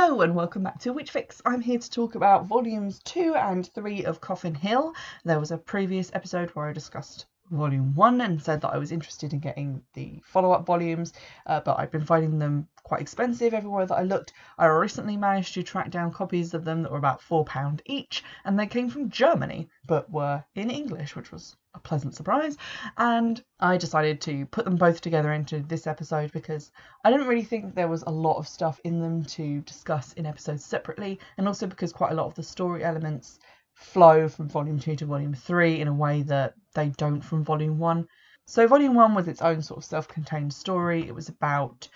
Hello and welcome back to Witch Fix. I'm here to talk about volumes 2 and 3 of Coffin Hill. There was a previous episode where I discussed volume 1 and said that I was interested in getting the follow up volumes, uh, but I've been finding them quite expensive everywhere that I looked. I recently managed to track down copies of them that were about £4 each, and they came from Germany but were in English, which was a pleasant surprise. And I decided to put them both together into this episode because I didn't really think there was a lot of stuff in them to discuss in episodes separately, and also because quite a lot of the story elements flow from volume 2 to volume 3 in a way that they don't from volume 1. So, volume 1 was its own sort of self contained story. It was about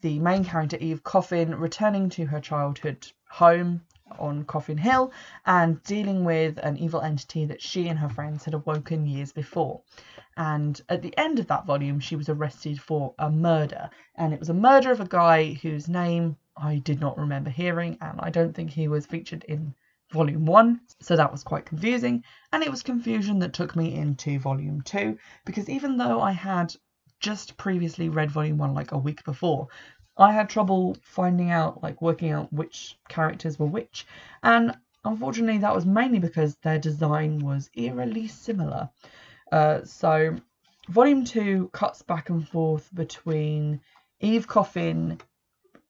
the main character, Eve Coffin, returning to her childhood home on Coffin Hill and dealing with an evil entity that she and her friends had awoken years before. And at the end of that volume, she was arrested for a murder. And it was a murder of a guy whose name I did not remember hearing, and I don't think he was featured in volume one. So that was quite confusing. And it was confusion that took me into volume two, because even though I had just previously read volume one like a week before, I had trouble finding out, like working out which characters were which, and unfortunately that was mainly because their design was eerily similar. Uh, so, Volume 2 cuts back and forth between Eve Coffin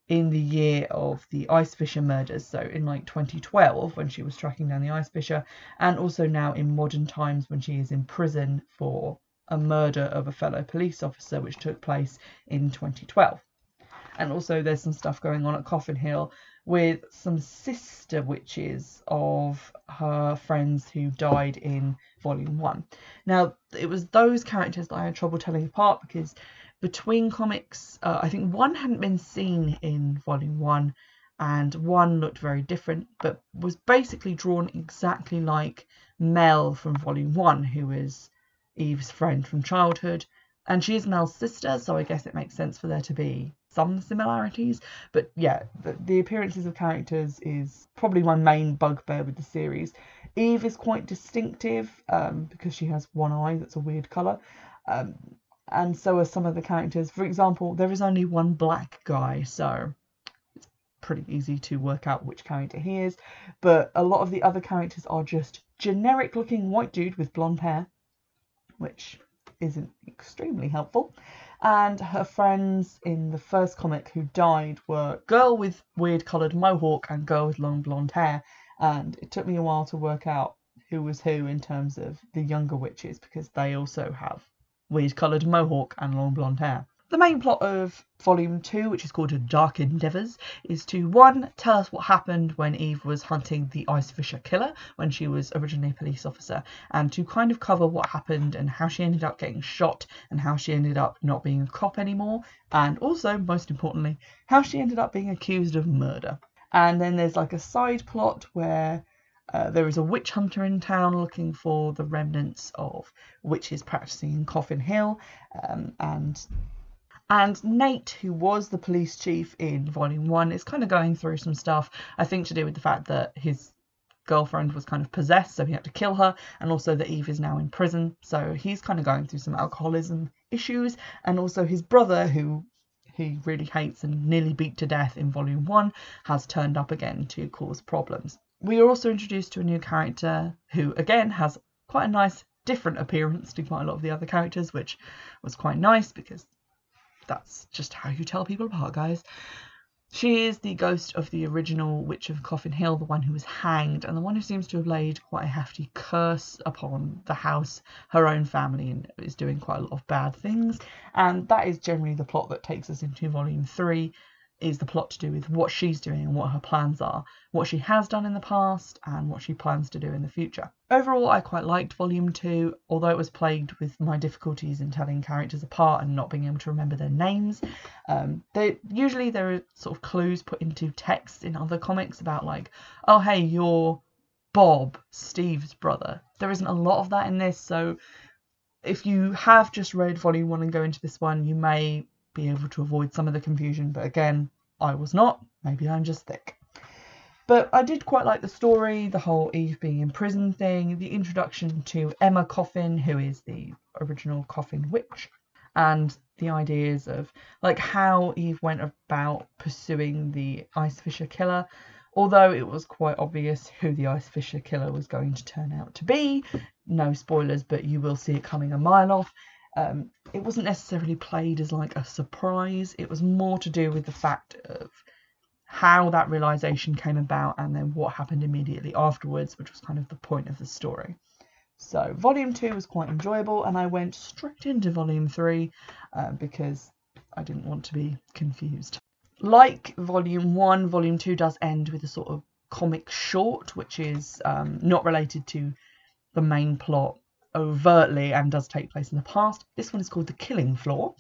in the year of the Ice Fisher murders, so in like 2012 when she was tracking down the Ice Fisher, and also now in modern times when she is in prison for a murder of a fellow police officer, which took place in 2012 and also there's some stuff going on at Coffin Hill with some sister witches of her friends who died in volume one. Now, it was those characters that I had trouble telling apart because between comics, uh, I think one hadn't been seen in volume one and one looked very different, but was basically drawn exactly like Mel from volume one, who is Eve's friend from childhood. And she is Mel's sister, so I guess it makes sense for there to be some similarities. But yeah, the, the appearances of characters is probably my main bugbear with the series. Eve is quite distinctive um, because she has one eye that's a weird colour. Um, and so are some of the characters. For example, there is only one black guy, so it's pretty easy to work out which character he is. But a lot of the other characters are just generic looking white dude with blonde hair, which isn't extremely helpful and her friends in the first comic who died were girl with weird coloured mohawk and girl with long blonde hair. And it took me a while to work out who was who in terms of the younger witches because they also have weird coloured mohawk and long blonde hair. The main plot of volume two, which is called Dark Endeavours, is to one, tell us what happened when Eve was hunting the Ice Fisher killer when she was originally a police officer, and to kind of cover what happened and how she ended up getting shot and how she ended up not being a cop anymore, and also, most importantly, how she ended up being accused of murder. And then there's like a side plot where uh, there is a witch hunter in town looking for the remnants of witches practicing in Coffin Hill, um, and and Nate, who was the police chief in Volume 1, is kind of going through some stuff, I think to do with the fact that his girlfriend was kind of possessed, so he had to kill her, and also that Eve is now in prison, so he's kind of going through some alcoholism issues, and also his brother, who he really hates and nearly beat to death in Volume 1, has turned up again to cause problems. We are also introduced to a new character who, again, has quite a nice different appearance to quite a lot of the other characters, which was quite nice because that's just how you tell people apart, guys. She is the ghost of the original Witch of Coffin Hill, the one who was hanged, and the one who seems to have laid quite a hefty curse upon the house, her own family, and is doing quite a lot of bad things. And that is generally the plot that takes us into Volume 3 is the plot to do with what she's doing and what her plans are, what she has done in the past, and what she plans to do in the future. Overall, I quite liked Volume 2, although it was plagued with my difficulties in telling characters apart and not being able to remember their names. Um, they, usually, there are sort of clues put into text in other comics about, like, oh, hey, you're Bob, Steve's brother. There isn't a lot of that in this, so if you have just read Volume 1 and go into this one, you may be able to avoid some of the confusion, but again, I was not. Maybe I'm just thick. But I did quite like the story, the whole Eve being in prison thing, the introduction to Emma Coffin, who is the original Coffin witch, and the ideas of like how Eve went about pursuing the Ice Fisher killer. Although it was quite obvious who the Ice Fisher killer was going to turn out to be, no spoilers, but you will see it coming a mile off. Um, it wasn't necessarily played as like a surprise. It was more to do with the fact of how that realization came about and then what happened immediately afterwards, which was kind of the point of the story. So, volume two was quite enjoyable, and I went straight into volume three uh, because I didn't want to be confused. Like volume one, volume two does end with a sort of comic short, which is um, not related to the main plot overtly and does take place in the past. This one is called The Killing Floor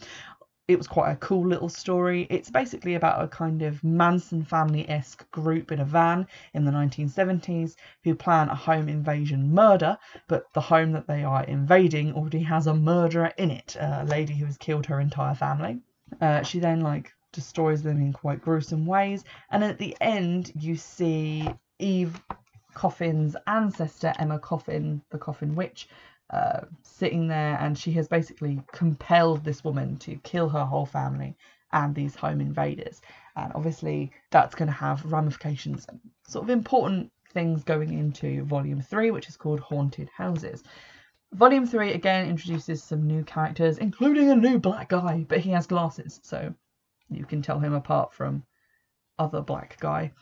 it was quite a cool little story. It's basically about a kind of Manson family esque group in a van in the 1970s who plan a home invasion murder, but the home that they are invading already has a murderer in it, a lady who has killed her entire family. Uh, she then like destroys them in quite gruesome ways, and at the end you see Eve Coffin's ancestor, Emma Coffin, the Coffin Witch, uh, sitting there, and she has basically compelled this woman to kill her whole family and these home invaders. And obviously, that's going to have ramifications sort of important things going into volume three, which is called Haunted Houses. Volume three again introduces some new characters, including a new black guy, but he has glasses, so you can tell him apart from other black guy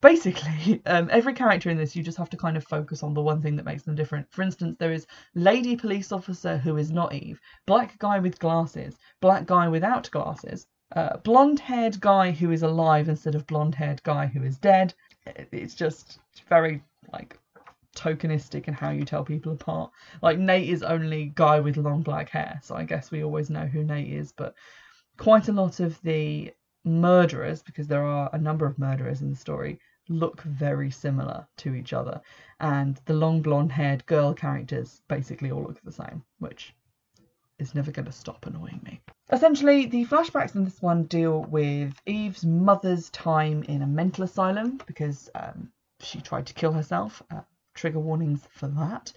basically, um, every character in this, you just have to kind of focus on the one thing that makes them different. For instance, there is lady police officer who is not Eve, black guy with glasses, black guy without glasses, uh, blonde haired guy who is alive instead of blonde haired guy who is dead. It's just very like tokenistic in how you tell people apart. Like Nate is only guy with long black hair, so I guess we always know who Nate is, but quite a lot of the murderers, because there are a number of murderers in the story, look very similar to each other. And the long blonde haired girl characters basically all look the same, which is never going to stop annoying me. Essentially, the flashbacks in this one deal with Eve's mother's time in a mental asylum because um, she tried to kill herself. Uh, trigger warnings for that.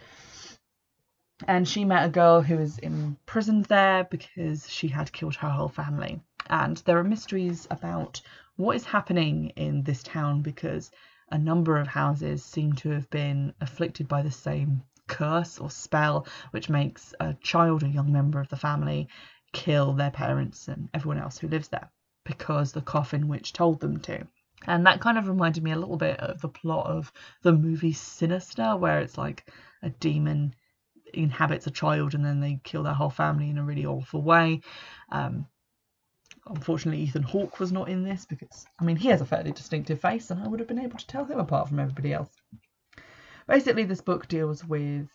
And she met a girl who was imprisoned there because she had killed her whole family and there are mysteries about what is happening in this town because a number of houses seem to have been afflicted by the same curse or spell, which makes a child, a young member of the family, kill their parents and everyone else who lives there because the coffin witch told them to. And that kind of reminded me a little bit of the plot of the movie Sinister, where it's like a demon inhabits a child and then they kill their whole family in a really awful way. Um, Unfortunately, Ethan Hawke was not in this because, I mean, he has a fairly distinctive face and I would have been able to tell him apart from everybody else. Basically, this book deals with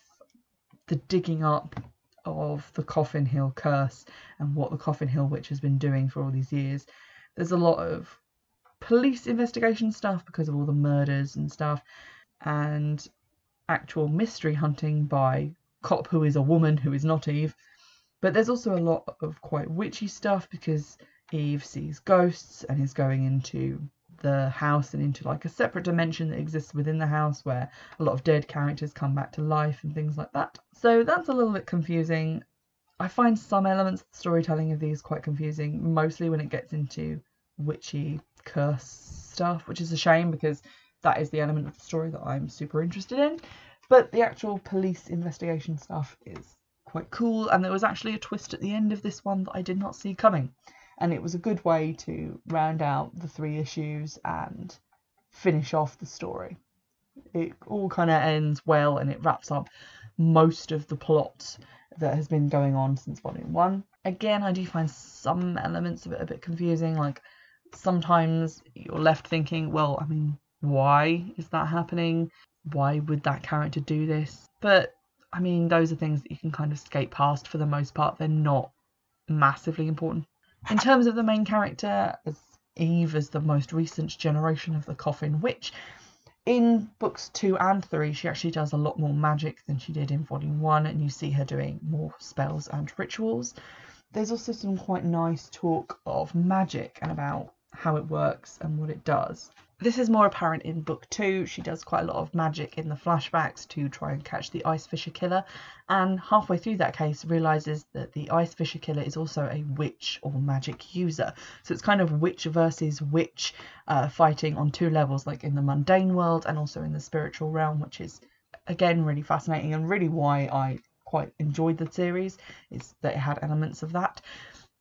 the digging up of the Coffin Hill curse and what the Coffin Hill Witch has been doing for all these years. There's a lot of police investigation stuff because of all the murders and stuff, and actual mystery hunting by cop who is a woman who is not Eve. But there's also a lot of quite witchy stuff because Eve sees ghosts and is going into the house and into like a separate dimension that exists within the house where a lot of dead characters come back to life and things like that. So that's a little bit confusing. I find some elements of the storytelling of these quite confusing, mostly when it gets into witchy curse stuff, which is a shame because that is the element of the story that I'm super interested in. But the actual police investigation stuff is quite cool, and there was actually a twist at the end of this one that I did not see coming and it was a good way to round out the three issues and finish off the story. It all kind of ends well and it wraps up most of the plot that has been going on since volume one. Again, I do find some elements of it a bit confusing. Like sometimes you're left thinking, well, I mean, why is that happening? Why would that character do this? But I mean, those are things that you can kind of skate past for the most part. They're not massively important in terms of the main character, Eve is the most recent generation of the Coffin Witch, in books two and three, she actually does a lot more magic than she did in volume one, and you see her doing more spells and rituals. There's also some quite nice talk of magic and about how it works and what it does. This is more apparent in book two. She does quite a lot of magic in the flashbacks to try and catch the Ice Fisher killer, and halfway through that case realizes that the Ice Fisher killer is also a witch or magic user. So it's kind of witch versus witch uh, fighting on two levels, like in the mundane world and also in the spiritual realm, which is again really fascinating and really why I quite enjoyed the series is that it had elements of that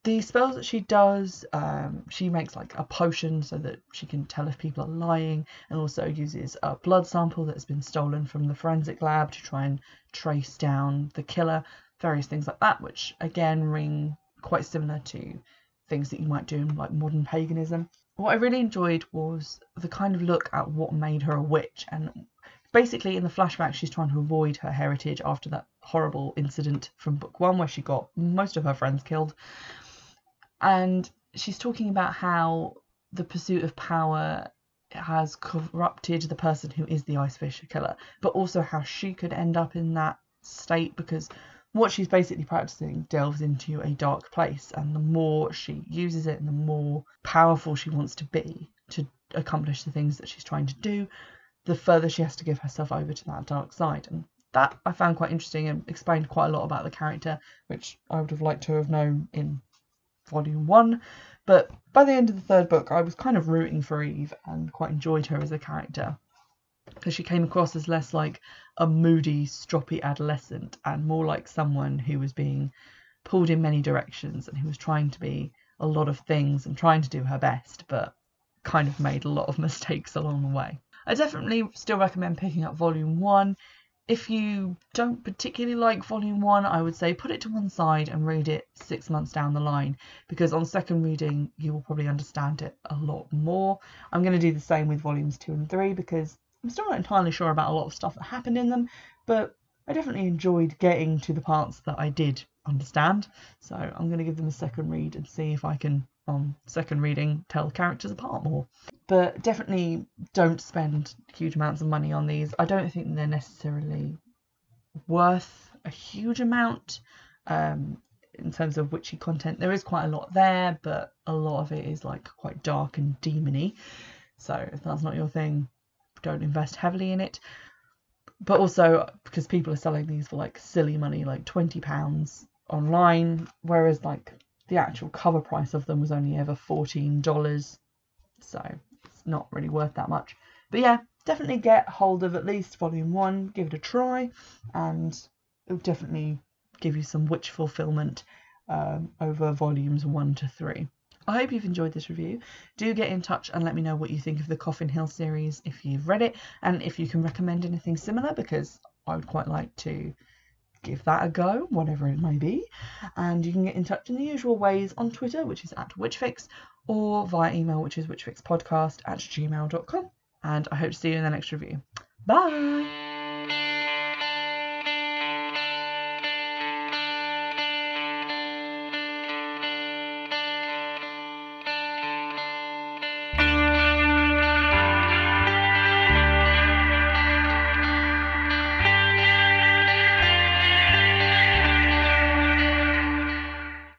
the spells that she does, um, she makes like a potion so that she can tell if people are lying, and also uses a blood sample that's been stolen from the forensic lab to try and trace down the killer. Various things like that, which again ring quite similar to things that you might do in like modern paganism. What I really enjoyed was the kind of look at what made her a witch, and basically in the flashback she's trying to avoid her heritage after that horrible incident from book one where she got most of her friends killed and she's talking about how the pursuit of power has corrupted the person who is the ice fisher killer, but also how she could end up in that state because what she's basically practicing delves into a dark place, and the more she uses it and the more powerful she wants to be to accomplish the things that she's trying to do, the further she has to give herself over to that dark side. And that I found quite interesting and explained quite a lot about the character, which I would have liked to have known in volume one. But by the end of the third book, I was kind of rooting for Eve and quite enjoyed her as a character because she came across as less like a moody, stroppy adolescent and more like someone who was being pulled in many directions and who was trying to be a lot of things and trying to do her best, but kind of made a lot of mistakes along the way. I definitely still recommend picking up volume one if you don't particularly like volume one, I would say put it to one side and read it six months down the line because on second reading you will probably understand it a lot more. I'm going to do the same with volumes two and three because I'm still not entirely sure about a lot of stuff that happened in them, but I definitely enjoyed getting to the parts that I did understand. So I'm going to give them a second read and see if I can on second reading tell characters apart more. But definitely don't spend huge amounts of money on these. I don't think they're necessarily worth a huge amount um, in terms of witchy content. There is quite a lot there, but a lot of it is like quite dark and demony. So if that's not your thing, don't invest heavily in it. But also because people are selling these for like silly money, like twenty pounds online, whereas like the actual cover price of them was only ever $14 so it's not really worth that much. But yeah definitely get hold of at least volume one give it a try and it'll definitely give you some witch fulfillment um, over volumes one to three. I hope you've enjoyed this review. Do get in touch and let me know what you think of the Coffin Hill series if you've read it and if you can recommend anything similar because I would quite like to give that a go, whatever it may be. And you can get in touch in the usual ways on Twitter, which is at Witchfix, or via email, which is witchfixpodcast at gmail.com. And I hope to see you in the next review. Bye!